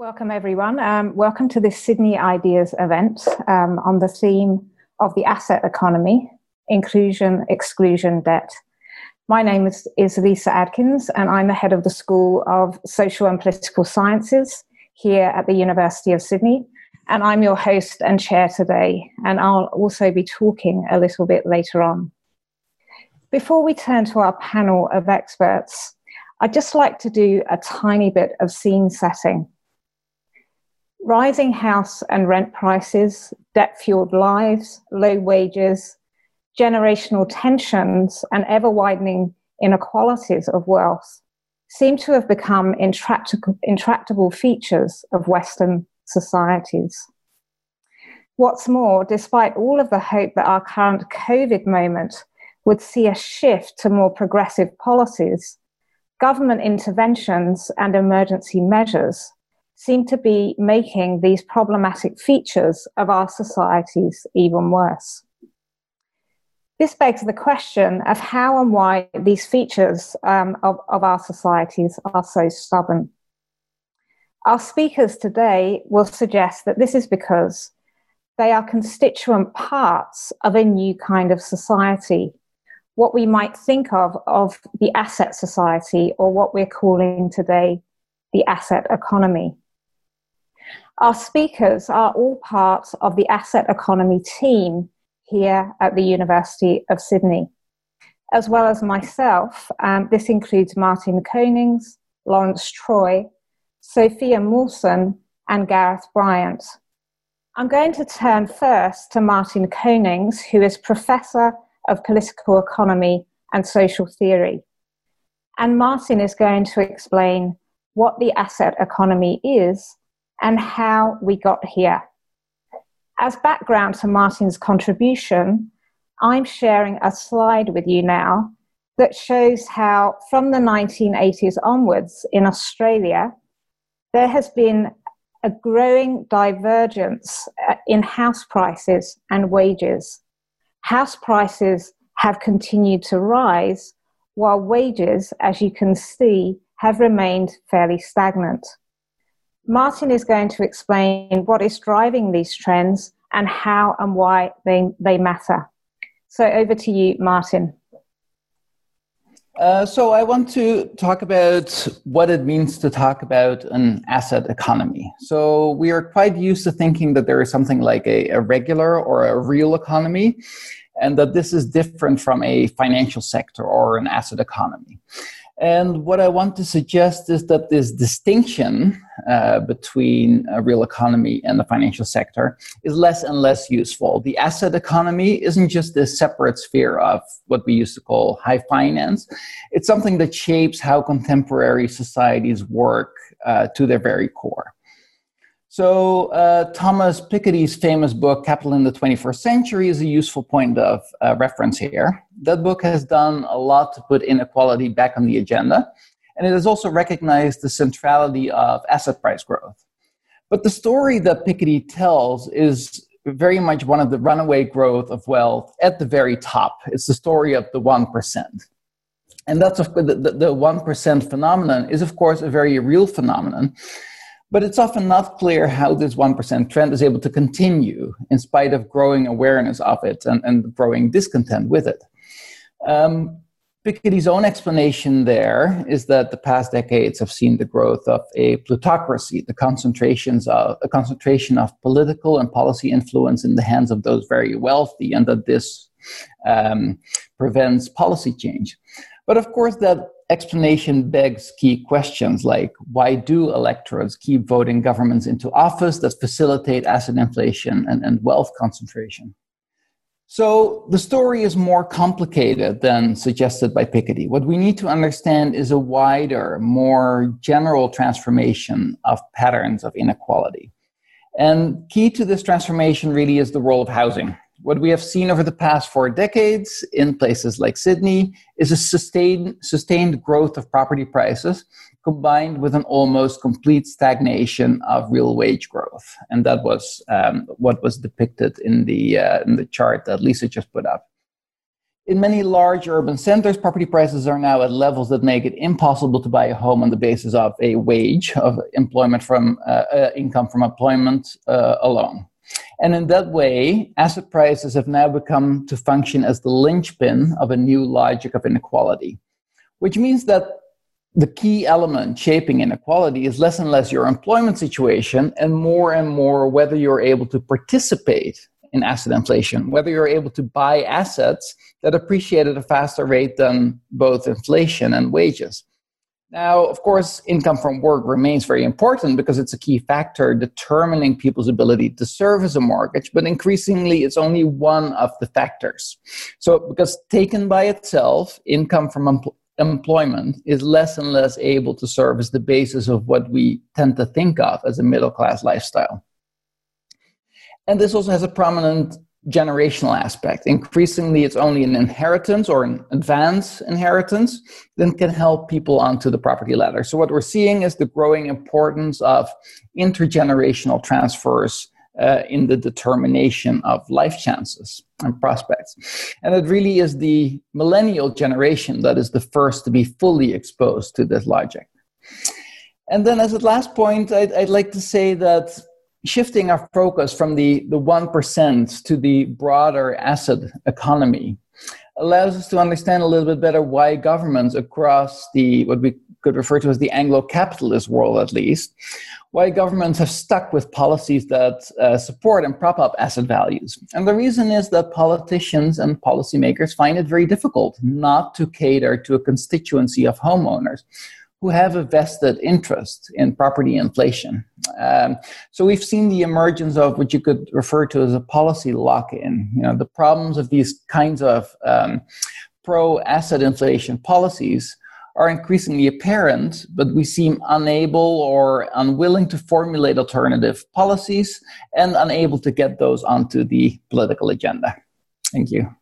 Welcome, everyone. Um, welcome to this Sydney Ideas event um, on the theme of the asset economy, inclusion, exclusion, debt. My name is, is Lisa Adkins, and I'm the head of the School of Social and Political Sciences here at the University of Sydney. And I'm your host and chair today, and I'll also be talking a little bit later on. Before we turn to our panel of experts, I'd just like to do a tiny bit of scene setting rising house and rent prices, debt fueled lives, low wages, generational tensions, and ever widening inequalities of wealth seem to have become intractable, intractable features of Western societies. What's more, despite all of the hope that our current COVID moment would see a shift to more progressive policies, government interventions and emergency measures seem to be making these problematic features of our societies even worse. This begs the question of how and why these features um, of, of our societies are so stubborn. Our speakers today will suggest that this is because they are constituent parts of a new kind of society, what we might think of of the asset society or what we're calling today the asset economy. Our speakers are all part of the asset economy team here at the University of Sydney. As well as myself, um, this includes Martijn Konings, Laurence Troy, Sophia Maalsen, and Gareth Bryant. I'm going to turn first to Martijn Konings, who is Professor of Political Economy and Social Theory. And Martijn is going to explain what the asset economy is and how we got here. As background to Martijn's contribution, I'm sharing a slide with you now that shows how, from the 1980s onwards in Australia, there has been a growing divergence uh, in house prices and wages. House prices have continued to rise, while wages, as you can see, have remained fairly stagnant. Martijn is going to explain what is driving these trends and how and why they, they matter. So over to you, Martijn. Uh, so I want to talk about what it means to talk about an asset economy. So we are quite used to thinking that there is something like a, a regular or a real economy, and that this is different from a financial sector or an asset economy. And what I want to suggest is that this distinction uh, between a real economy and the financial sector is less and less useful. The asset economy isn't just a separate sphere of what we used to call high finance, it's something that shapes how contemporary societies work uh, to their very core. So, uh, Thomas Piketty's famous book, Capital in the 21st Century, is a useful point of uh, reference here. That book has done a lot to put inequality back on the agenda, and it has also recognized the centrality of asset price growth. But the story that Piketty tells is very much one of the runaway growth of wealth at the very top. It's the story of the 1%. And that's of, the, the, the 1% phenomenon is, of course, a very real phenomenon but it's often not clear how this 1% trend is able to continue in spite of growing awareness of it and, and growing discontent with it. Um, Piketty's own explanation there is that the past decades have seen the growth of a plutocracy, the concentrations of a concentration of political and policy influence in the hands of those very wealthy, and that this um, prevents policy change. But of course, that explanation begs key questions like why do electorates keep voting governments into office that facilitate asset inflation and, and wealth concentration? So the story is more complicated than suggested by Piketty. What we need to understand is a wider, more general transformation of patterns of inequality. And key to this transformation really is the role of housing what we have seen over the past four decades in places like Sydney is a sustained, sustained growth of property prices combined with an almost complete stagnation of real wage growth. And that was um, what was depicted in the, uh, in the chart that Lisa just put up. In many large urban centers, property prices are now at levels that make it impossible to buy a home on the basis of a wage of employment from uh, uh, income from employment uh, alone. And in that way, asset prices have now become to function as the linchpin of a new logic of inequality, which means that the key element shaping inequality is less and less your employment situation and more and more whether you're able to participate in asset inflation, whether you're able to buy assets that appreciate at a faster rate than both inflation and wages. Now, of course, income from work remains very important because it's a key factor determining people's ability to service a mortgage, but increasingly it's only one of the factors. So, because taken by itself, income from em- employment is less and less able to serve as the basis of what we tend to think of as a middle class lifestyle. And this also has a prominent generational aspect. Increasingly, it's only an inheritance or an advance inheritance that can help people onto the property ladder. So, what we're seeing is the growing importance of intergenerational transfers uh, in the determination of life chances and prospects. And it really is the millennial generation that is the first to be fully exposed to this logic. And then, as a last point, I'd, I'd like to say that shifting our focus from the, the 1% to the broader asset economy allows us to understand a little bit better why governments across the what we could refer to as the Anglo-capitalist world at least why governments have stuck with policies that uh, support and prop up asset values. And the reason is that politicians and policymakers find it very difficult not to cater to a constituency of homeowners who have a vested interest in property inflation. Um, so we've seen the emergence of what you could refer to as a policy lock-in. You know, the problems of these kinds of um, pro-asset inflation policies are increasingly apparent, but we seem unable or unwilling to formulate alternative policies and unable to get those onto the political agenda. Thank you.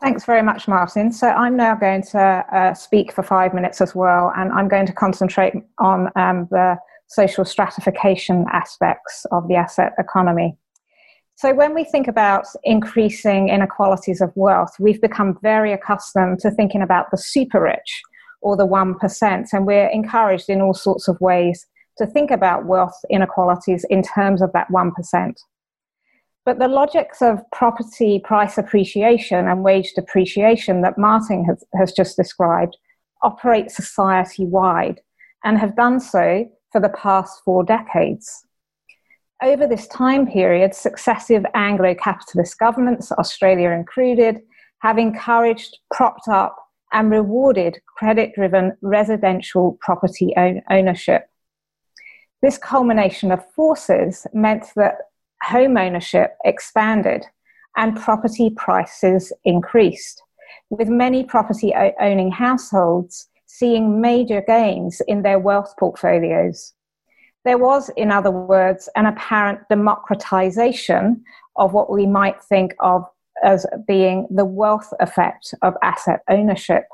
Thanks very much, Martijn. So I'm now going to uh, speak for five minutes as well, and I'm going to concentrate on um, the social stratification aspects of the asset economy. So, when we think about increasing inequalities of wealth, we've become very accustomed to thinking about the super rich or the 1%, and we're encouraged in all sorts of ways to think about wealth inequalities in terms of that 1%. But the logics of property price appreciation and wage depreciation that Martijn has, has just described operate society wide and have done so for the past four decades. Over this time period, successive Anglo capitalist governments, Australia included, have encouraged, propped up, and rewarded credit driven residential property own- ownership. This culmination of forces meant that home ownership expanded and property prices increased, with many property owning households seeing major gains in their wealth portfolios. There was, in other words, an apparent democratization of what we might think of as being the wealth effect of asset ownership.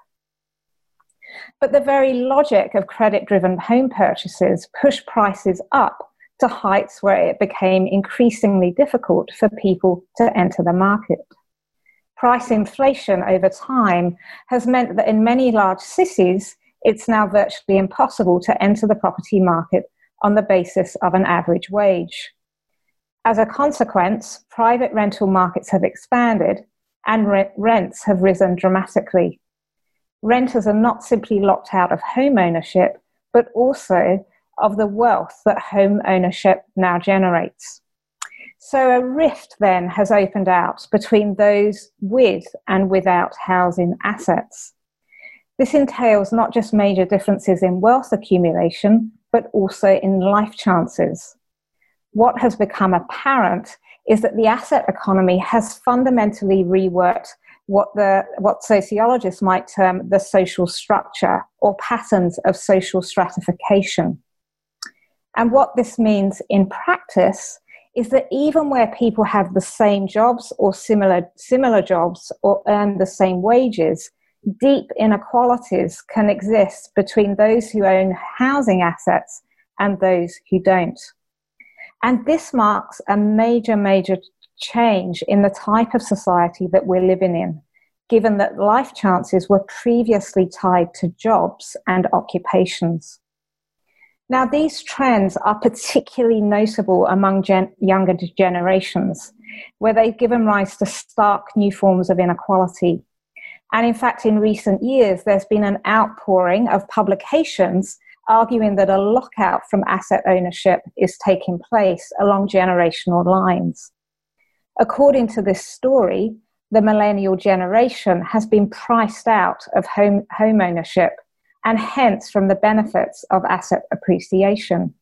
But the very logic of credit driven home purchases pushed prices up to heights where it became increasingly difficult for people to enter the market. Price inflation over time has meant that in many large cities, it's now virtually impossible to enter the property market on the basis of an average wage. As a consequence, private rental markets have expanded and rents have risen dramatically. Renters are not simply locked out of home ownership, but also of the wealth that home ownership now generates. So a rift then has opened out between those with and without housing assets. This entails not just major differences in wealth accumulation, but also in life chances. What has become apparent is that the asset economy has fundamentally reworked what the what sociologists might term the social structure or patterns of social stratification. And what this means in practice is that even where people have the same jobs or similar, similar jobs or earn the same wages, deep inequalities can exist between those who own housing assets and those who don't. And this marks a major, major change in the type of society that we're living in. given that life chances were previously tied to jobs and occupations. Now, these trends are particularly notable among gen- younger generations, where they've given rise to stark new forms of inequality. And in fact, in recent years, there's been an outpouring of publications arguing that a lockout from asset ownership is taking place along generational lines. According to this story, the millennial generation has been priced out of home, home ownership and hence from the benefits of asset appreciation.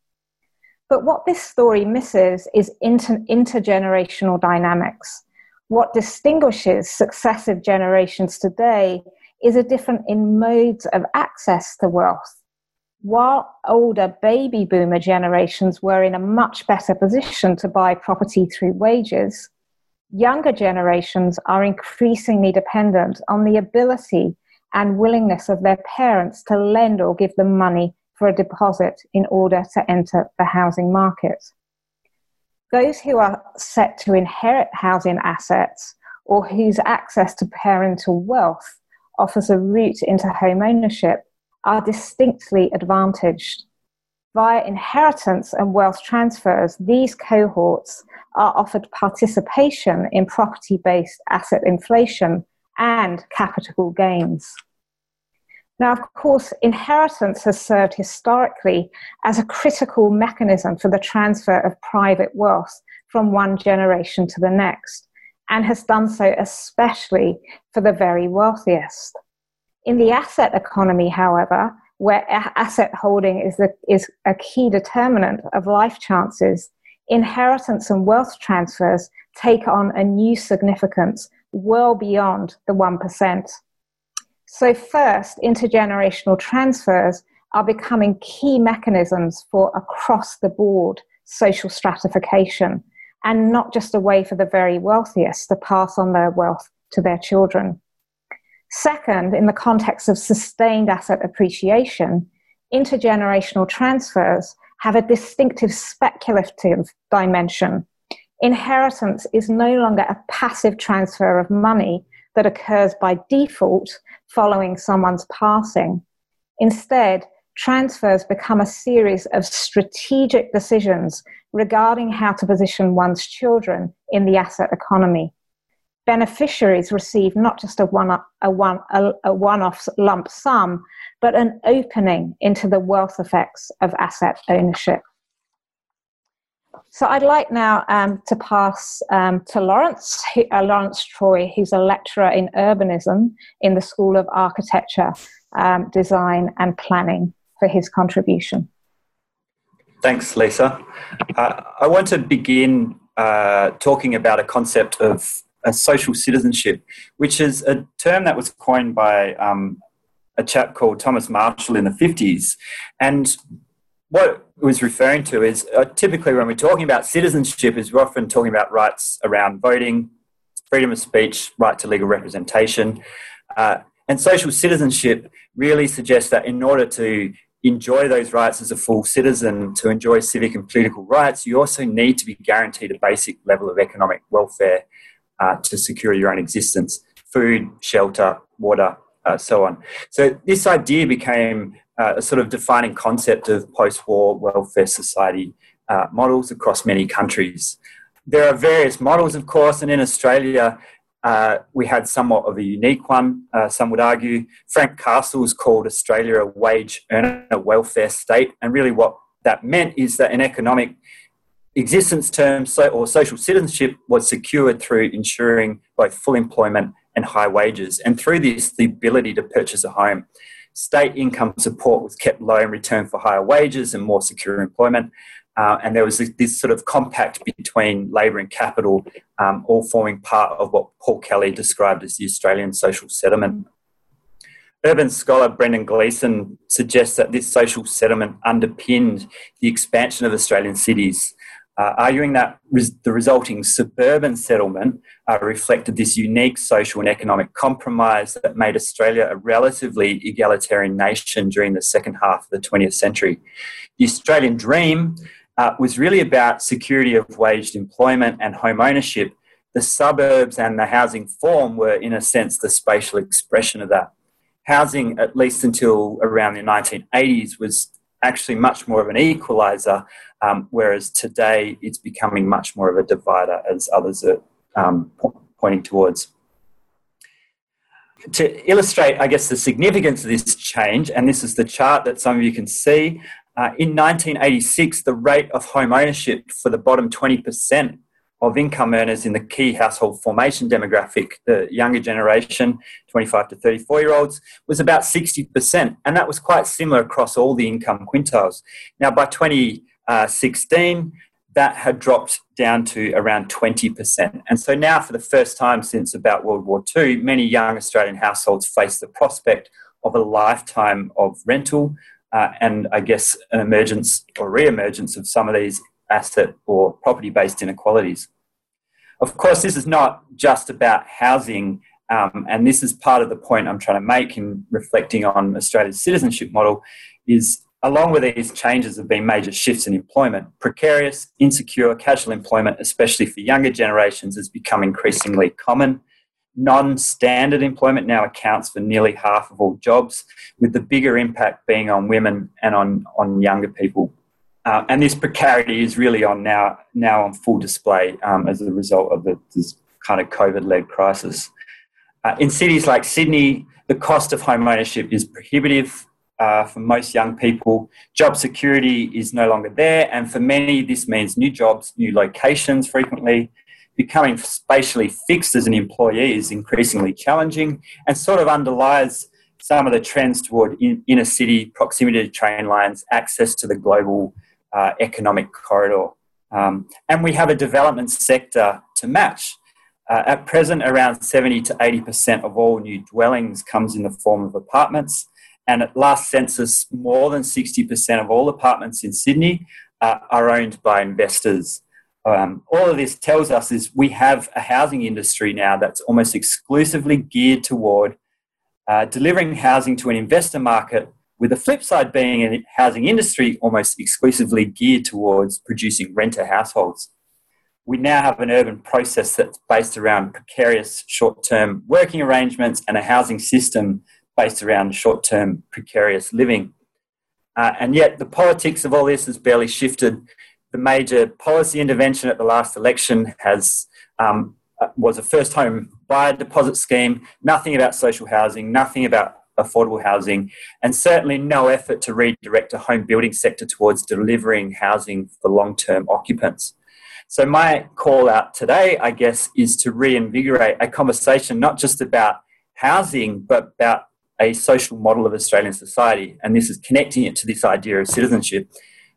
But what this story misses is inter- intergenerational dynamics. What distinguishes successive generations today is a difference in modes of access to wealth. While older baby boomer generations were in a much better position to buy property through wages, younger generations are increasingly dependent on the ability and willingness of their parents to lend or give them money for a deposit in order to enter the housing market. Those who are set to inherit housing assets or whose access to parental wealth offers a route into home ownership are distinctly advantaged. Via inheritance and wealth transfers, these cohorts are offered participation in property based asset inflation and capital gains. Now, of course, inheritance has served historically as a critical mechanism for the transfer of private wealth from one generation to the next, and has done so especially for the very wealthiest. In the asset economy, however, where asset holding is, is a key determinant of life chances, inheritance and wealth transfers take on a new significance well beyond the 1%. So, first, intergenerational transfers are becoming key mechanisms for across the board social stratification and not just a way for the very wealthiest to pass on their wealth to their children. Second, in the context of sustained asset appreciation, intergenerational transfers have a distinctive speculative dimension. Inheritance is no longer a passive transfer of money that occurs by default following someone's passing. Instead, transfers become a series of strategic decisions regarding how to position one's children in the asset economy beneficiaries receive not just a one a one a, a one-off lump sum, but an opening into the wealth effects of asset ownership. So I'd like now um, to pass um, to Laurence, uh, Laurence Troy, who's a lecturer in urbanism in the School of Architecture, um, Design and Planning for his contribution. Thanks, Lisa. Uh, I want to begin uh, talking about a concept of a social citizenship, which is a term that was coined by um, a chap called Thomas Marshall in the 50s. And what it was referring to is uh, typically when we're talking about citizenship is we're often talking about rights around voting, freedom of speech, right to legal representation. Uh, and social citizenship really suggests that in order to enjoy those rights as a full citizen, to enjoy civic and political rights, you also need to be guaranteed a basic level of economic welfare uh, to secure your own existence food, shelter, water, uh, so on. So, this idea became uh, a sort of defining concept of post war welfare society uh, models across many countries. There are various models, of course, and in Australia, uh, we had somewhat of a unique one, uh, some would argue. Frank Castle Castles called Australia a wage earner welfare state, and really what that meant is that an economic existence terms or social citizenship was secured through ensuring both full employment and high wages. And through this, the ability to purchase a home. State income support was kept low in return for higher wages and more secure employment. Uh, and there was this, this, sort of compact between labour and capital, um, all forming part of what Paul Kelly described as the Australian social settlement. Urban scholar Brendan Gleeson suggests that this social settlement underpinned the expansion of Australian cities uh, arguing that res- the resulting suburban settlement uh, reflected this unique social and economic compromise that made Australia a relatively egalitarian nation during the second half of the 20th century. The Australian dream uh, was really about security of waged employment and home ownership, the suburbs and the housing form were, in a sense, the spatial expression of that. Housing, at least until around the 1980s, was actually much more of an equalizer, um, whereas today it's becoming much more of a divider, as others are um, po- pointing towards. To illustrate, I guess, the significance of this change, and this is the chart that some of you can see, uh, in 1986, the rate of home ownership for the bottom 20% of income earners in the key household formation demographic, the younger generation, 25 to 34 year olds, was about 60%. And that was quite similar across all the income quintiles. Now, by 2016, that had dropped down to around 20%. And so now, for the first time since about World War II, many young Australian households face the prospect of a lifetime of rental uh, and I guess an emergence or re emergence of some of these asset or property based inequalities. Of course, this is not just about housing, um, and this is part of the point I'm trying to make in reflecting on Australia's citizenship model. Is along with these changes have been major shifts in employment. Precarious, insecure, casual employment, especially for younger generations, has become increasingly common. Non standard employment now accounts for nearly half of all jobs, with the bigger impact being on women and on, on younger people. Uh, and this precarity is really on now now on full display um, as a result of the, this kind of COVID-led crisis. Uh, in cities like Sydney, the cost of home ownership is prohibitive uh, for most young people. Job security is no longer there, and for many, this means new jobs, new locations frequently. Becoming spatially fixed as an employee is increasingly challenging and sort of underlies some of the trends toward in, inner city proximity to train lines, access to the global uh, economic corridor. Um, and we have a development sector to match. Uh, at present, around 70 to 80% of all new dwellings comes in the form of apartments. And at last census, more than 60% of all apartments in Sydney uh, are owned by investors. Um, all of this tells us is we have a housing industry now that's almost exclusively geared toward uh, delivering housing to an investor market with the flip side being a housing industry almost exclusively geared towards producing renter households. We now have an urban process that's based around precarious short term working arrangements and a housing system based around short term precarious living. Uh, and yet, the politics of all this has barely shifted. The major policy intervention at the last election has um, uh, was a first home buyer deposit scheme. Nothing about social housing. Nothing about affordable housing, and certainly no effort to redirect a home building sector towards delivering housing for long term occupants. So, my call out today, I guess, is to reinvigorate a conversation not just about housing, but about a social model of Australian society. And this is connecting it to this idea of citizenship.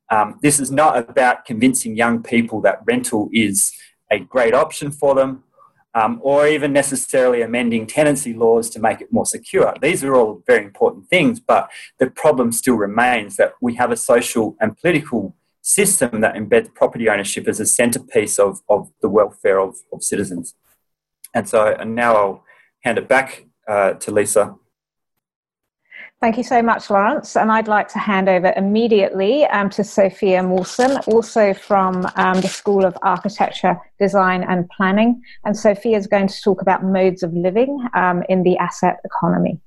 Um, this is not about convincing young people that rental is a great option for them um, or even necessarily amending tenancy laws to make it more secure. These are all very important things, but the problem still remains that we have a social and political system that embeds property ownership as a centerpiece of, of the welfare of, of citizens. And so and now I'll hand it back uh, to Lisa. Thank you so much, Laurence. And I'd like to hand over immediately um, to Sophia Maalsen, also from um, the School of Architecture, Design and Planning. And Sophia is going to talk about modes of living um, in the asset economy.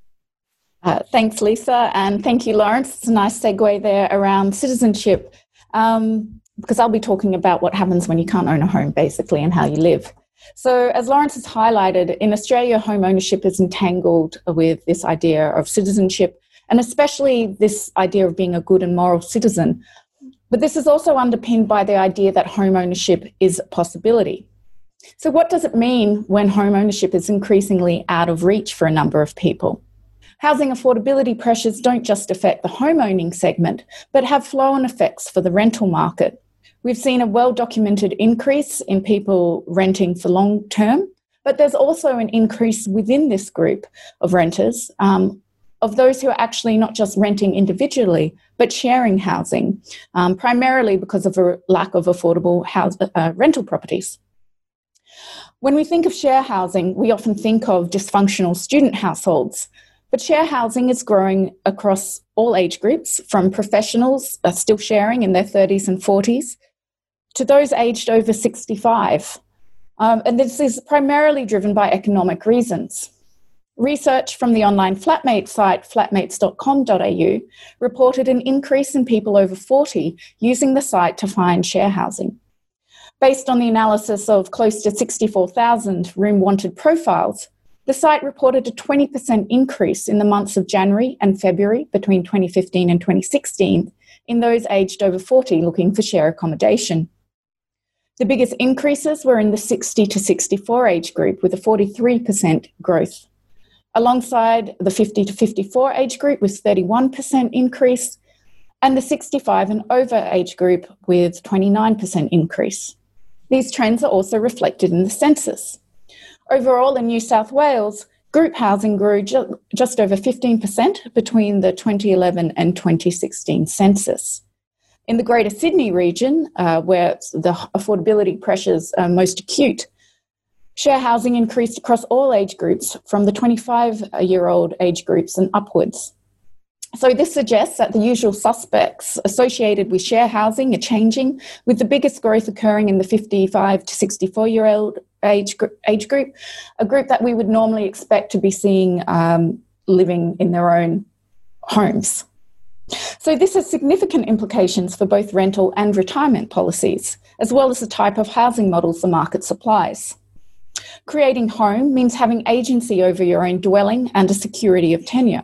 Uh, thanks, Lisa. And thank you, Laurence. It's a nice segue there around citizenship, um, because I'll be talking about what happens when you can't own a home, basically, and how you live. So, as Laurence has highlighted, in Australia, home ownership is entangled with this idea of citizenship and especially this idea of being a good and moral citizen. But this is also underpinned by the idea that home ownership is a possibility. So, what does it mean when home ownership is increasingly out of reach for a number of people? Housing affordability pressures don't just affect the home owning segment, but have flow on effects for the rental market. We've seen a well documented increase in people renting for long term, but there's also an increase within this group of renters um, of those who are actually not just renting individually, but sharing housing, um, primarily because of a lack of affordable house, uh, rental properties. When we think of share housing, we often think of dysfunctional student households, but share housing is growing across all age groups, from professionals uh, still sharing in their 30s and 40s to those aged over 65. Um, and this is primarily driven by economic reasons. Research from the online flatmate site flatmates.com.au reported an increase in people over 40 using the site to find share housing. Based on the analysis of close to 64,000 room wanted profiles, the site reported a 20% increase in the months of January and February between 2015 and 2016 in those aged over 40 looking for share accommodation. The biggest increases were in the 60 to 64 age group with a 43% growth. Alongside the 50 to 54 age group with 31% increase and the 65 and over age group with 29% increase. These trends are also reflected in the census. Overall in New South Wales, group housing grew ju- just over 15% between the 2011 and 2016 census. In the Greater Sydney region, uh, where the affordability pressures are most acute, share housing increased across all age groups from the 25 year old age groups and upwards. So, this suggests that the usual suspects associated with share housing are changing, with the biggest growth occurring in the 55 to 64 year old age, age group, a group that we would normally expect to be seeing um, living in their own homes. So, this has significant implications for both rental and retirement policies, as well as the type of housing models the market supplies. Creating home means having agency over your own dwelling and a security of tenure,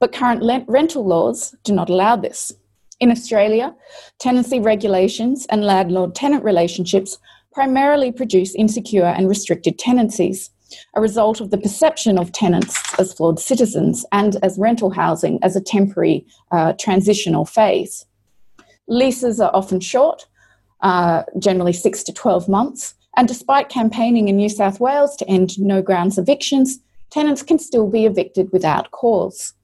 but current rental laws do not allow this. In Australia, tenancy regulations and landlord tenant relationships primarily produce insecure and restricted tenancies a result of the perception of tenants as flawed citizens and as rental housing as a temporary uh, transitional phase. Leases are often short, uh, generally six to 12 months, and despite campaigning in New South Wales to end no grounds evictions, tenants can still be evicted without cause.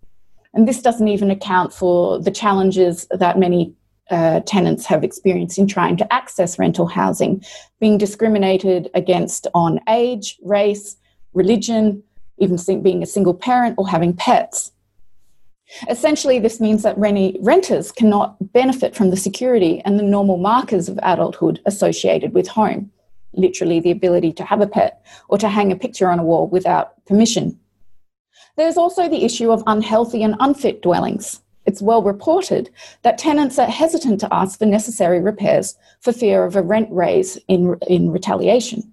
And this doesn't even account for the challenges that many uh, tenants have experienced in trying to access rental housing, being discriminated against on age, race, religion, even being a single parent or having pets. Essentially, this means that renters cannot benefit from the security and the normal markers of adulthood associated with home, literally, the ability to have a pet or to hang a picture on a wall without permission. There's also the issue of unhealthy and unfit dwellings. It's well reported that tenants are hesitant to ask for necessary repairs for fear of a rent raise in, in retaliation.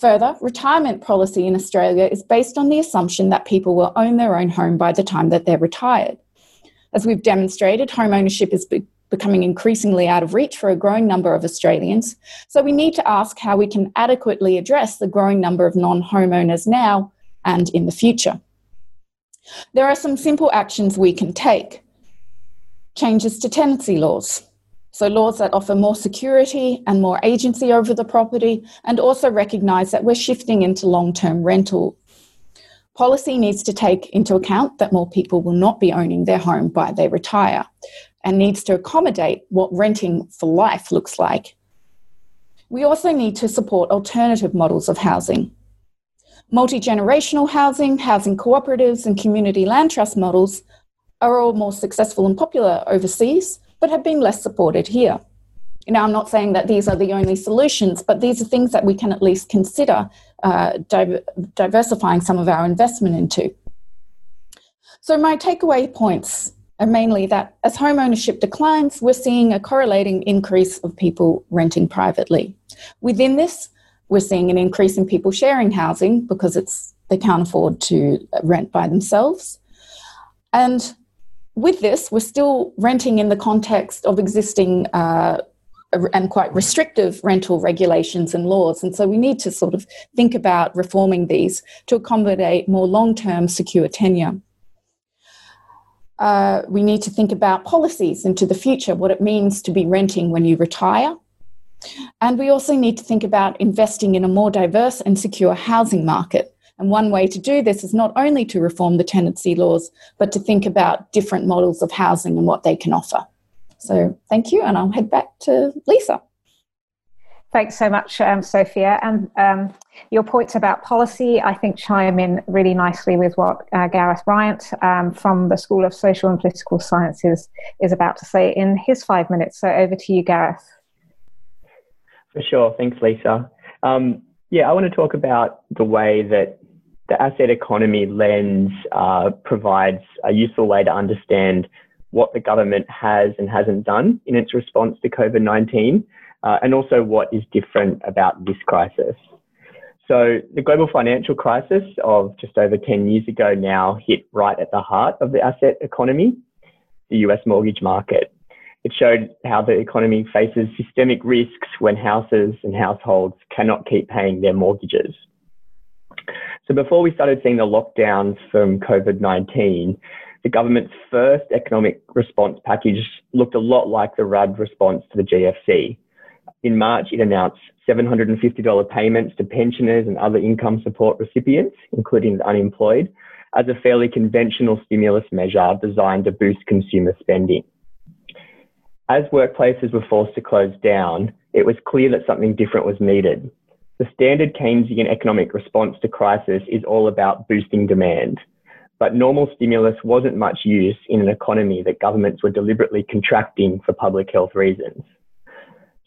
Further, retirement policy in Australia is based on the assumption that people will own their own home by the time that they're retired. As we've demonstrated, home ownership is becoming increasingly out of reach for a growing number of Australians, so we need to ask how we can adequately address the growing number of non homeowners now and in the future. There are some simple actions we can take changes to tenancy laws. So, laws that offer more security and more agency over the property, and also recognise that we're shifting into long term rental. Policy needs to take into account that more people will not be owning their home by they retire and needs to accommodate what renting for life looks like. We also need to support alternative models of housing. Multi generational housing, housing cooperatives, and community land trust models are all more successful and popular overseas but have been less supported here. Now, I'm not saying that these are the only solutions, but these are things that we can at least consider uh, di- diversifying some of our investment into. So, my takeaway points are mainly that as home ownership declines, we're seeing a correlating increase of people renting privately. Within this, we're seeing an increase in people sharing housing because it's they can't afford to rent by themselves. And with this, we're still renting in the context of existing uh, and quite restrictive rental regulations and laws. And so we need to sort of think about reforming these to accommodate more long term secure tenure. Uh, we need to think about policies into the future, what it means to be renting when you retire. And we also need to think about investing in a more diverse and secure housing market and one way to do this is not only to reform the tenancy laws, but to think about different models of housing and what they can offer. So thank you, and I'll head back to Lisa. Thanks so much, um, Sophia. And um, your points about policy, I think, chime in really nicely with what uh, Gareth Bryant um, from the School of Social and Political Sciences is about to say in his five minutes. So over to you, Gareth. For sure. Thanks, Lisa. Um, Yeah, I want to talk about the way that the asset economy lens uh, provides a useful way to understand what the government has and hasn't done in its response to COVID 19, uh, and also what is different about this crisis. So, the global financial crisis of just over 10 years ago now hit right at the heart of the asset economy, the US mortgage market. It showed how the economy faces systemic risks when houses and households cannot keep paying their mortgages. So, before we started seeing the lockdowns from COVID 19, the government's first economic response package looked a lot like the Rudd response to the GFC. In March, it announced $750 payments to pensioners and other income support recipients, including the unemployed, as a fairly conventional stimulus measure designed to boost consumer spending. As workplaces were forced to close down, it was clear that something different was needed. The standard Keynesian economic response to crisis is all about boosting demand. But normal stimulus wasn't much use in an economy that governments were deliberately contracting for public health reasons.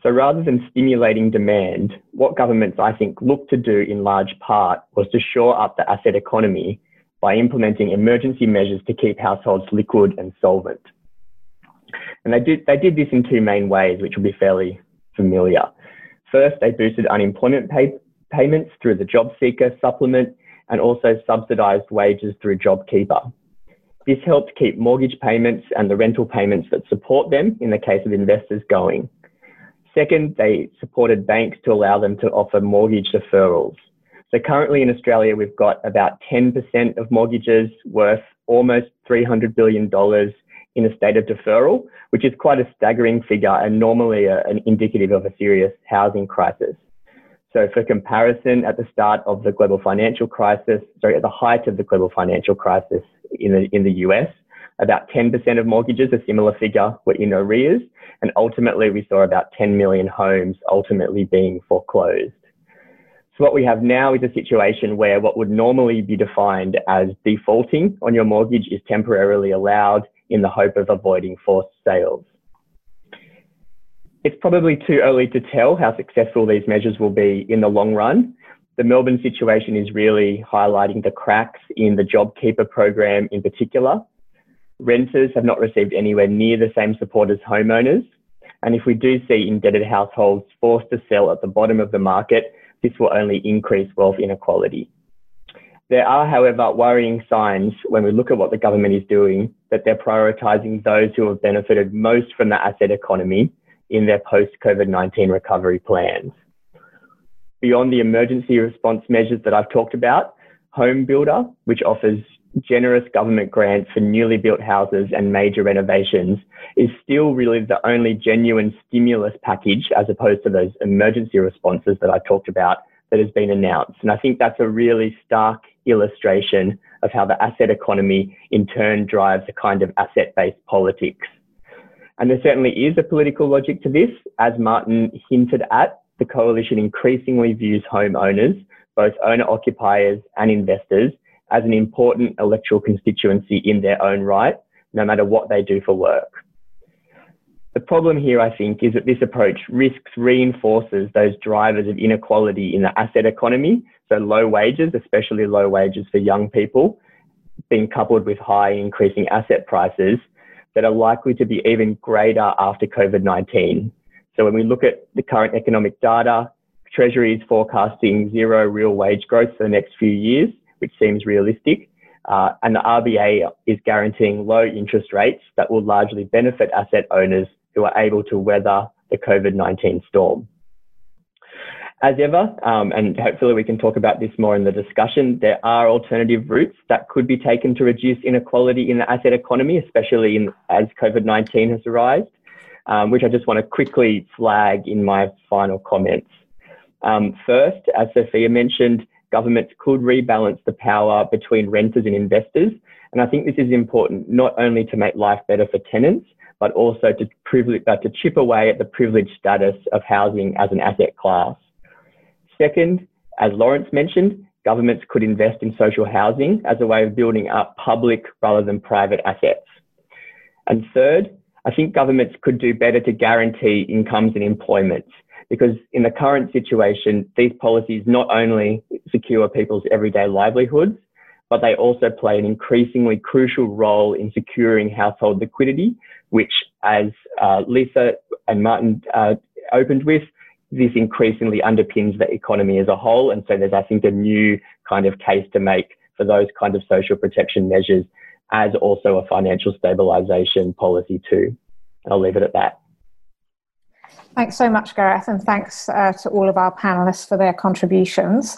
So rather than stimulating demand, what governments I think looked to do in large part was to shore up the asset economy by implementing emergency measures to keep households liquid and solvent. And they did, they did this in two main ways, which will be fairly familiar. First, they boosted unemployment pay, payments through the job seeker supplement and also subsidised wages through JobKeeper. This helped keep mortgage payments and the rental payments that support them in the case of investors going. Second, they supported banks to allow them to offer mortgage deferrals. So currently in Australia, we've got about 10% of mortgages worth almost $300 billion in a state of deferral, which is quite a staggering figure and normally a, an indicative of a serious housing crisis. So for comparison, at the start of the global financial crisis, sorry, at the height of the global financial crisis in the, in the US, about 10% of mortgages, a similar figure, were in arrears. And ultimately, we saw about 10 million homes ultimately being foreclosed. So what we have now is a situation where what would normally be defined as defaulting on your mortgage is temporarily allowed in the hope of avoiding forced sales. It's probably too early to tell how successful these measures will be in the long run. The Melbourne situation is really highlighting the cracks in the JobKeeper program in particular. Renters have not received anywhere near the same support as homeowners. And if we do see indebted households forced to sell at the bottom of the market, this will only increase wealth inequality. There are, however, worrying signs when we look at what the government is doing that they're prioritising those who have benefited most from the asset economy in their post COVID 19 recovery plans. Beyond the emergency response measures that I've talked about, Home Builder, which offers generous government grants for newly built houses and major renovations, is still really the only genuine stimulus package as opposed to those emergency responses that I talked about that has been announced. And I think that's a really stark illustration of how the asset economy in turn drives a kind of asset based politics. And there certainly is a political logic to this. As Martijn hinted at, the coalition increasingly views homeowners, both owner occupiers and investors, as an important electoral constituency in their own right, no matter what they do for work. The problem here, I think, is that this approach risks reinforces those drivers of inequality in the asset economy. So low wages, especially low wages for young people, being coupled with high increasing asset prices that are likely to be even greater after COVID-19. So when we look at the current economic data, Treasury is forecasting zero real wage growth for the next few years, which seems realistic. Uh, and the RBA is guaranteeing low interest rates that will largely benefit asset owners who are able to weather the COVID 19 storm. As ever, um, and hopefully we can talk about this more in the discussion, there are alternative routes that could be taken to reduce inequality in the asset economy, especially in, as COVID 19 has arisen, um, which I just want to quickly flag in my final comments. Um, first, as Sophia mentioned, governments could rebalance the power between renters and investors. And I think this is important not only to make life better for tenants, but also to, privilege, uh, to chip away at the privileged status of housing as an asset class. Second, as Laurence mentioned, governments could invest in social housing as a way of building up public rather than private assets. And third, I think governments could do better to guarantee incomes and employment. Because in the current situation, these policies not only secure people's everyday livelihoods, but they also play an increasingly crucial role in securing household liquidity, which, as uh, Lisa and Martijn uh, opened with, this increasingly underpins the economy as a whole. And so there's, I think, a new kind of case to make for those kind of social protection measures as also a financial stabilisation policy too. I'll leave it at that. Thanks so much, Gareth, and thanks uh, to all of our panelists for their contributions.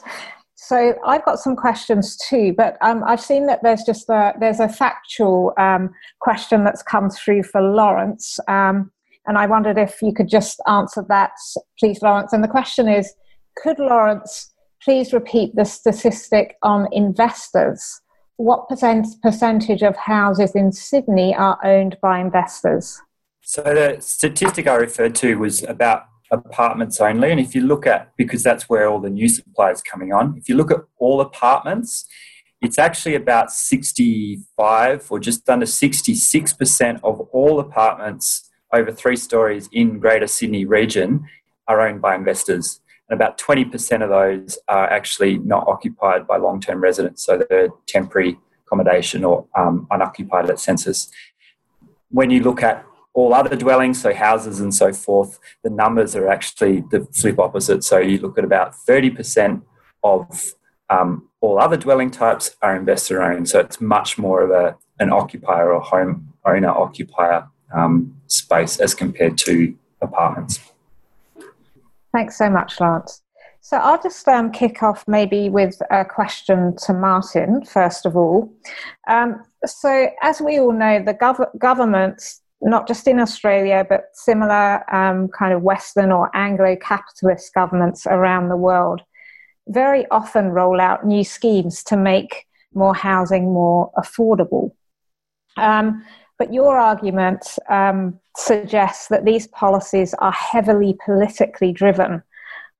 So I've got some questions too, but um, I've seen that there's just a, there's a factual um, question that's come through for Laurence, um, and I wondered if you could just answer that, please, Laurence. And the question is, could Laurence please repeat the statistic on investors? What percent, percentage of houses in Sydney are owned by investors? So the statistic I referred to was about apartments only. And if you look at, because that's where all the new supply is coming on, if you look at all apartments, it's actually about 65 or just under 66% of all apartments over three stories in Greater Sydney region are owned by investors. And about 20% of those are actually not occupied by long term residents, so they're temporary accommodation or um, unoccupied at census. When you look at all other dwellings, so houses and so forth, the numbers are actually the flip opposite. So you look at about 30% of um, all other dwelling types are investor owned. So it's much more of a, an occupier or home owner occupier um, space as compared to apartments. Thanks so much, Lance. So I'll just um, kick off maybe with a question to Martijn, first of all. Um, so, as we all know, the gov- governments, not just in Australia, but similar um, kind of Western or Anglo capitalist governments around the world, very often roll out new schemes to make more housing more affordable. Um, but your argument um, suggests that these policies are heavily politically driven.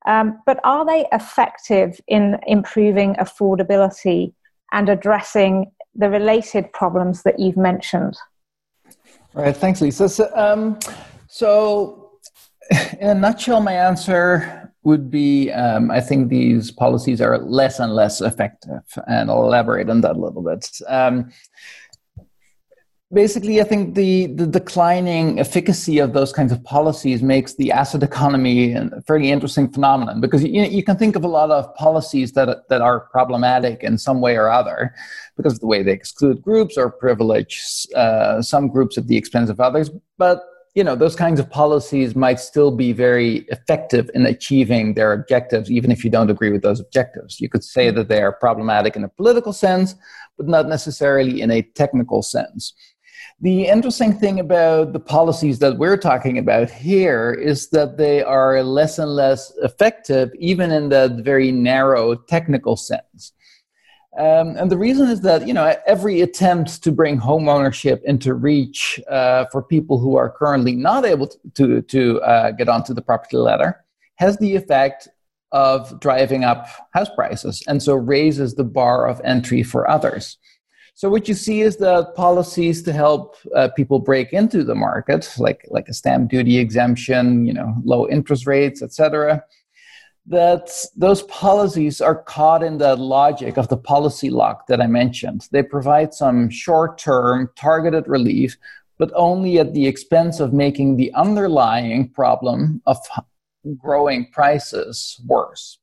Um, but are they effective in improving affordability and addressing the related problems that you've mentioned? Right, thanks, Lisa. So, um, so in a nutshell, my answer would be um, I think these policies are less and less effective, and I'll elaborate on that a little bit. Um, basically, I think the, the declining efficacy of those kinds of policies makes the asset economy a fairly interesting phenomenon because you, you can think of a lot of policies that, that are problematic in some way or other because of the way they exclude groups or privilege uh, some groups at the expense of others. But you know those kinds of policies might still be very effective in achieving their objectives even if you don't agree with those objectives you could say that they are problematic in a political sense but not necessarily in a technical sense the interesting thing about the policies that we're talking about here is that they are less and less effective, even in that very narrow technical sense. Um, and the reason is that you know every attempt to bring home ownership into reach uh, for people who are currently not able to to, to uh, get onto the property ladder has the effect of driving up house prices, and so raises the bar of entry for others. So what you see is the policies to help uh, people break into the market, like like a stamp duty exemption, you know, low interest rates, etc. That those policies are caught in the logic of the policy lock that I mentioned. They provide some short-term targeted relief, but only at the expense of making the underlying problem of growing prices worse.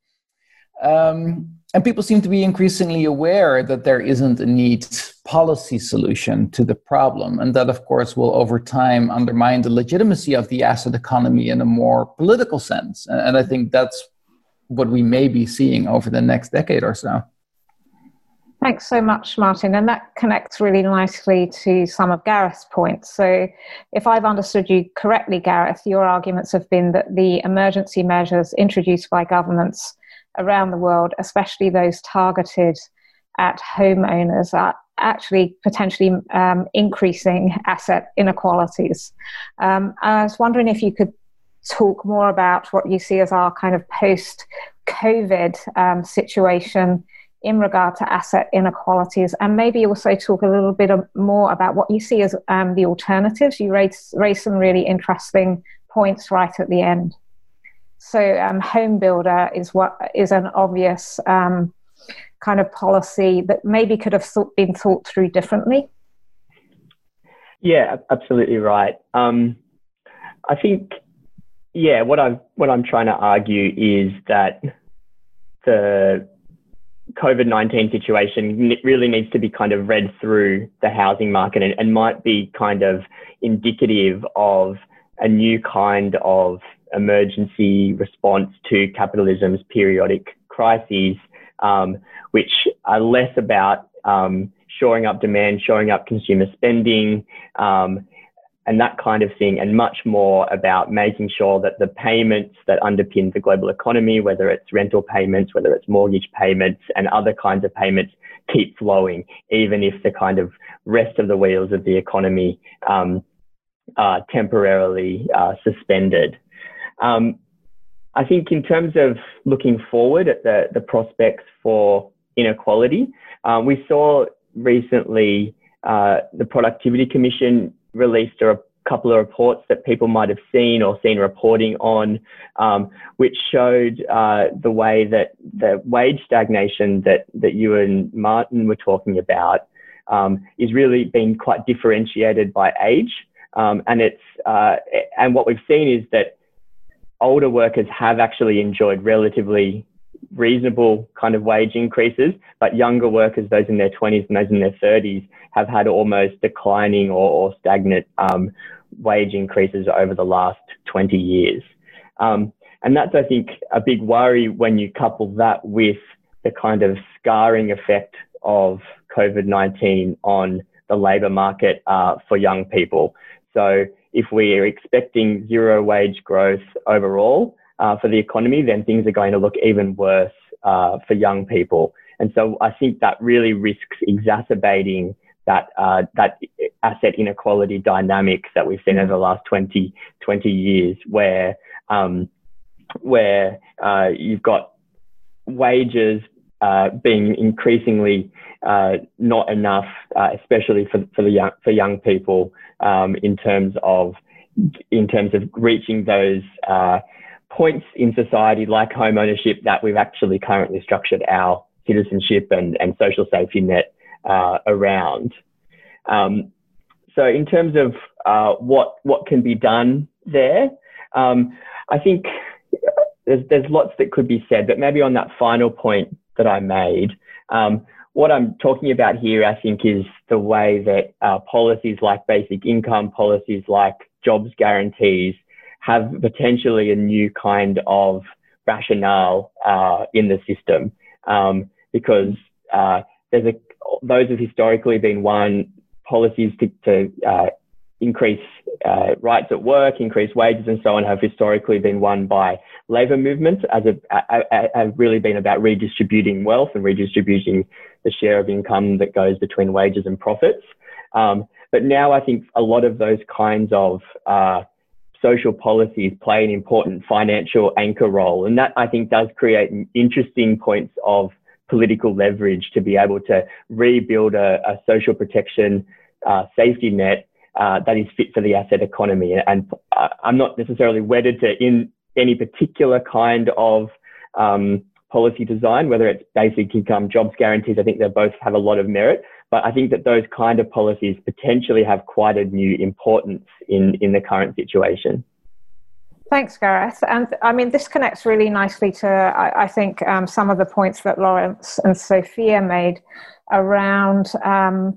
Um, and people seem to be increasingly aware that there isn't a neat policy solution to the problem. And that, of course, will over time undermine the legitimacy of the asset economy in a more political sense. And I think that's what we may be seeing over the next decade or so. Thanks so much, Martijn. And that connects really nicely to some of Gareth's points. So, if I've understood you correctly, Gareth, your arguments have been that the emergency measures introduced by governments around the world, especially those targeted at homeowners, are actually potentially um, increasing asset inequalities. Um, I was wondering if you could talk more about what you see as our kind of post COVID um, situation in regard to asset inequalities, and maybe also talk a little bit more about what you see as um, the alternatives. You raised, raised some really interesting points right at the end. So, um, home builder is what is an obvious um, kind of policy that maybe could have thought, been thought through differently. Yeah, absolutely right. Um, I think, yeah, what I what I'm trying to argue is that the COVID 19 situation really needs to be kind of read through the housing market and, and, might be kind of indicative of a new kind of emergency response to capitalism's periodic crises, um, which are less about um, shoring up demand, shoring up consumer spending, um, and that kind of thing, and much more about making sure that the payments that underpin the global economy, whether it's rental payments, whether it's mortgage payments, and other kinds of payments, keep flowing, even if the kind of rest of the wheels of the economy um, are temporarily uh, suspended. Um, I think in terms of looking forward at the, the prospects for inequality, um, we saw recently uh, the Productivity Commission released a couple of reports that people might have seen or seen reporting on, um, which showed uh, the way that the wage stagnation that, that you and Martijn were talking about um, is really being quite differentiated by age. Um, and it's uh, and what we've seen is that older workers have actually enjoyed relatively reasonable kind of wage increases, but younger workers, those in their 20s and those in their 30s, have had almost declining or, or stagnant um, wage increases over the last 20 years. Um, and that's, I think, a big worry when you couple that with the kind of scarring effect of COVID 19 on the labour market uh, for young people. So, if we are expecting zero wage growth overall, uh, for the economy, then things are going to look even worse uh, for young people. And so I think that really risks exacerbating that uh, that asset inequality dynamic that we've seen over the last 20, 20 years, where um, where uh, you've got wages uh, being increasingly uh, not enough, especially for, for the young for young people, um, in terms of in terms of reaching those points in society like home ownership that we've actually currently structured our citizenship and, and social safety net uh, around. Um, so in terms of uh, what what can be done there, um, I think there's there's lots that could be said, but maybe on that final point that I made, um, what I'm talking about here, I think, is the way that uh, policies like basic income, policies like jobs guarantees, have potentially a new kind of rationale uh, in the system. Um, because uh, there's a those have historically been one policies to, to uh, increase uh, rights at work, increase wages, and so on have historically been won by labour movements as have really been about redistributing wealth and redistributing the share of income that goes between wages and profits. Um, but now I think a lot of those kinds of uh, social policies play an important financial anchor role. And that I think does create interesting points of political leverage to be able to rebuild a, a social protection uh, safety net uh, that is fit for the asset economy. And uh, I'm not necessarily wedded to in any particular kind of um, policy design, whether it's basic income, jobs guarantees. I think they both have a lot of merit. But I think that those kind of policies potentially have quite a new importance in, in the current situation. Thanks, Gareth. And I mean, this connects really nicely to, I, I think, um, some of the points that Laurence and Sophia made around um,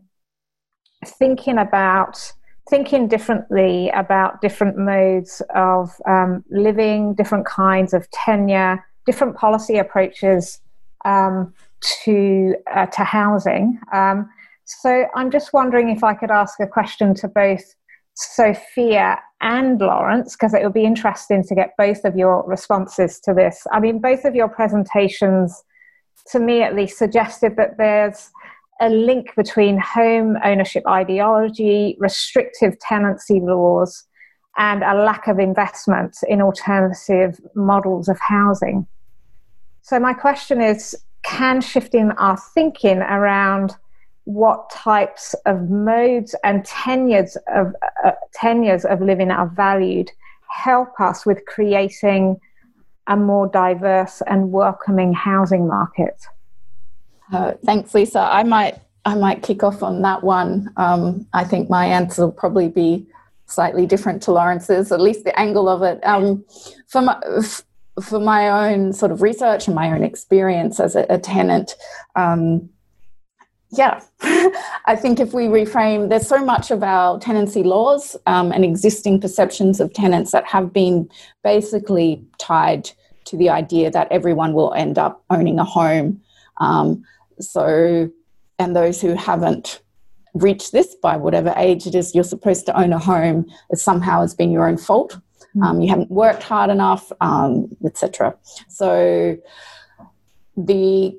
thinking about thinking differently about different modes of um, living, different kinds of tenure, different policy approaches um, to uh, to housing. Um, so I'm just wondering if I could ask a question to both Sophia and Laurence, because it would be interesting to get both of your responses to this. I mean, both of your presentations, to me at least, suggested that there's a link between home ownership ideology, restrictive tenancy laws, and a lack of investment in alternative models of housing. So, my question is can shifting our thinking around what types of modes and tenures of uh, tenures of living are valued help us with creating a more diverse and welcoming housing market? Uh, thanks, Lisa. I might I might kick off on that one. Um, I think my answer will probably be slightly different to Laurence's, at least the angle of it. Um, for my, for my own sort of research and my own experience as a, a tenant, um, yeah, I think if we reframe, there's so much of our tenancy laws um, and existing perceptions of tenants that have been basically tied to the idea that everyone will end up owning a home. Um, so, and those who haven't reached this by whatever age it is you're supposed to own a home, it somehow has been your own fault. Mm. Um, you haven't worked hard enough, um, etc. So, the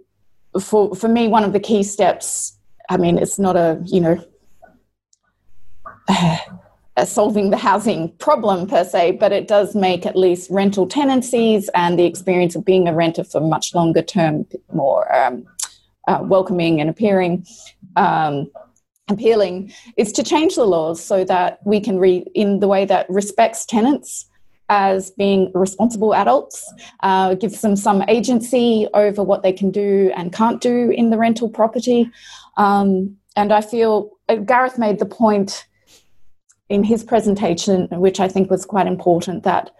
for for me, one of the key steps. I mean, it's not a you know. solving the housing problem per se, but it does make at least rental tenancies and the experience of being a renter for much longer term more um, uh, welcoming and appearing. Um, appealing is to change the laws so that we can read in the way that respects tenants as being responsible adults, uh, gives them some agency over what they can do and can't do in the rental property. Um, and I feel uh, Gareth made the point in his presentation, which I think was quite important, that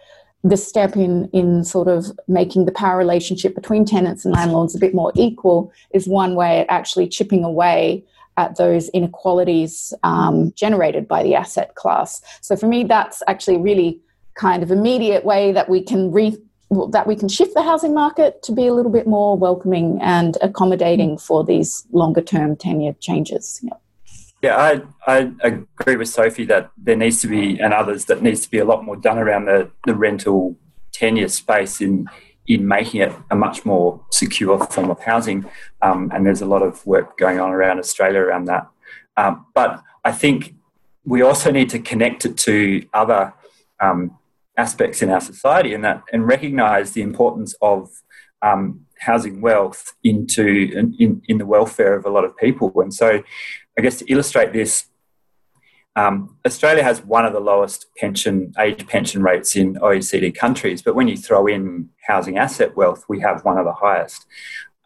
the step in in sort of making the power relationship between tenants and landlords a bit more equal is one way at actually chipping away at those inequalities um, generated by the asset class. So for me, that's actually really kind of immediate way that we can re that we can shift the housing market to be a little bit more welcoming and accommodating for these longer term tenure changes. Yeah, I, I agree with Sophie that there needs to be, and others, that needs to be a lot more done around the, the rental tenure space in in making it a much more secure form of housing. Um, and there's a lot of work going on around Australia around that. Um, but I think we also need to connect it to other um, aspects in our society and that and recognise the importance of um, housing wealth into in, in the welfare of a lot of people. And so I guess to illustrate this, um, Australia has one of the lowest pension age pension rates in OECD countries, but when you throw in housing asset wealth, we have one of the highest.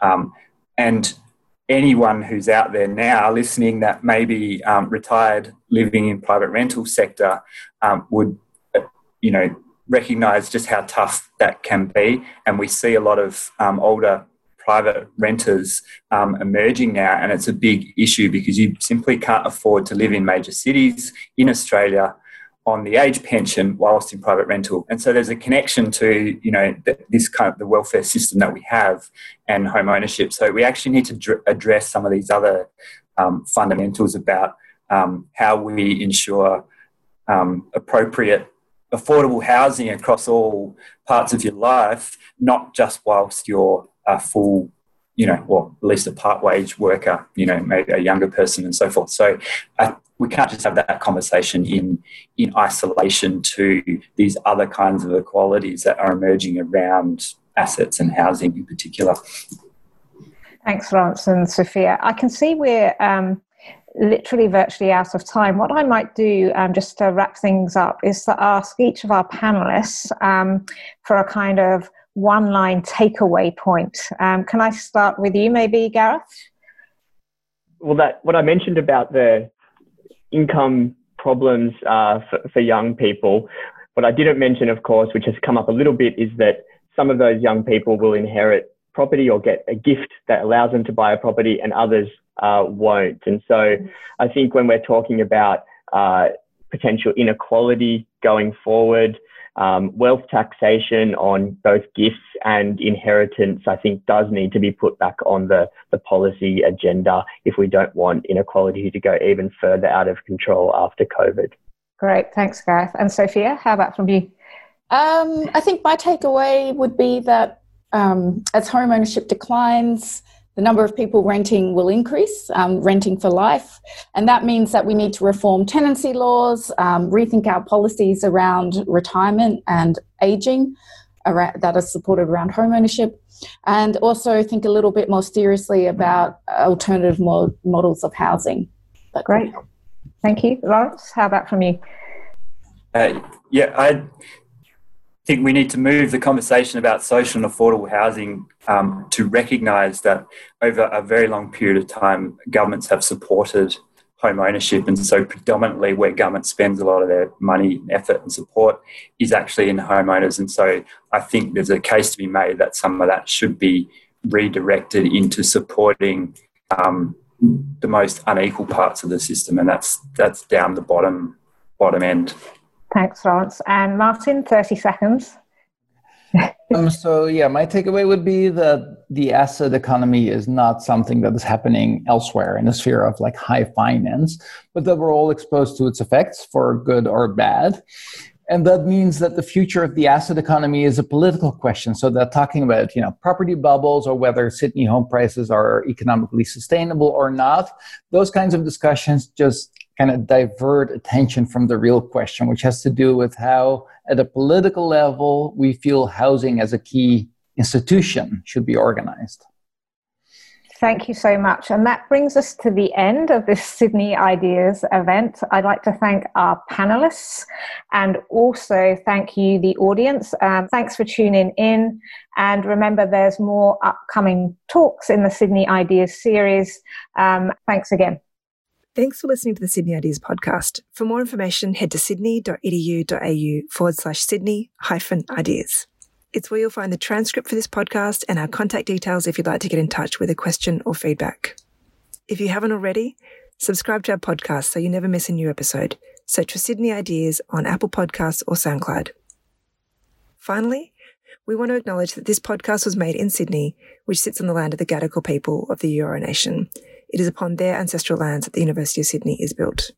Um, and anyone who's out there now listening that may be um, retired, living in private rental sector, um, would you know recognise just how tough that can be. And we see a lot of um, older private renters um, emerging now, and it's a big issue because you simply can't afford to live in major cities in Australia on the age pension whilst in private rental. And so there's a connection to you know this kind of the welfare system that we have and home ownership. So we actually need to dr- address some of these other um, fundamentals about um, how we ensure um, appropriate affordable housing across all parts of your life, not just whilst you're a full, you know, or at least a part wage worker, you know, maybe a younger person and so forth. So uh, we can't just have that conversation in, in isolation to these other kinds of equalities that are emerging around assets and housing in particular. Thanks, Laurence and Sophia. I can see we're um, literally virtually out of time. What I might do, um, just to wrap things up, is to ask each of our panelists um, for a kind of one line takeaway point. Um, can I start with you, maybe, Gareth? Well, that what I mentioned about the income problems uh, for, for young people, what I didn't mention, of course, which has come up a little bit, is that some of those young people will inherit property or get a gift that allows them to buy a property, and others uh, won't. And so, I think when we're talking about uh, potential inequality going forward, um, wealth taxation on both gifts and inheritance, I think, does need to be put back on the, the policy agenda if we don't want inequality to go even further out of control after COVID. Great, thanks, Gareth. And Sophia, how about from you? Um, I think my takeaway would be that um, as home ownership declines, the number of people renting will increase, um, renting for life. And that means that we need to reform tenancy laws, um, rethink our policies around retirement and aging around, that are supported around home ownership, and also think a little bit more seriously about alternative mod- models of housing. But Great. Thank you. Laurence, how about from you? Uh, yeah, I think we need to move the conversation about social and affordable housing um, to recognise that over a very long period of time, governments have supported home ownership, and so predominantly where government spends a lot of their money, effort, and support is actually in homeowners. And so I think there's a case to be made that some of that should be redirected into supporting um, the most unequal parts of the system, and that's that's down the bottom bottom end. Thanks, Laurence. And Martijn, 30 seconds. um, so yeah, my takeaway would be that the asset economy is not something that is happening elsewhere in the sphere of like high finance, but that we're all exposed to its effects for good or bad. And that means that the future of the asset economy is a political question. So they're talking about, you know, property bubbles or whether Sydney home prices are economically sustainable or not. Those kinds of discussions just kind of divert attention from the real question, which has to do with how, at a political level, we feel housing as a key institution should be organized. Thank you so much. And that brings us to the end of this Sydney Ideas event. I'd like to thank our panelists and also thank you, the audience. Um, thanks for tuning in. And remember, there's more upcoming talks in the Sydney Ideas series. Um, thanks again. Thanks for listening to the Sydney Ideas podcast. For more information, head to sydney.edu.au forward slash Sydney hyphen ideas. It's where you'll find the transcript for this podcast and our contact details if you'd like to get in touch with a question or feedback. If you haven't already, subscribe to our podcast so you never miss a new episode. Search for Sydney Ideas on Apple Podcasts or SoundCloud. Finally, we want to acknowledge that this podcast was made in Sydney, which sits on the land of the Gadigal people of the Eora Nation. It is upon their ancestral lands that the University of Sydney is built.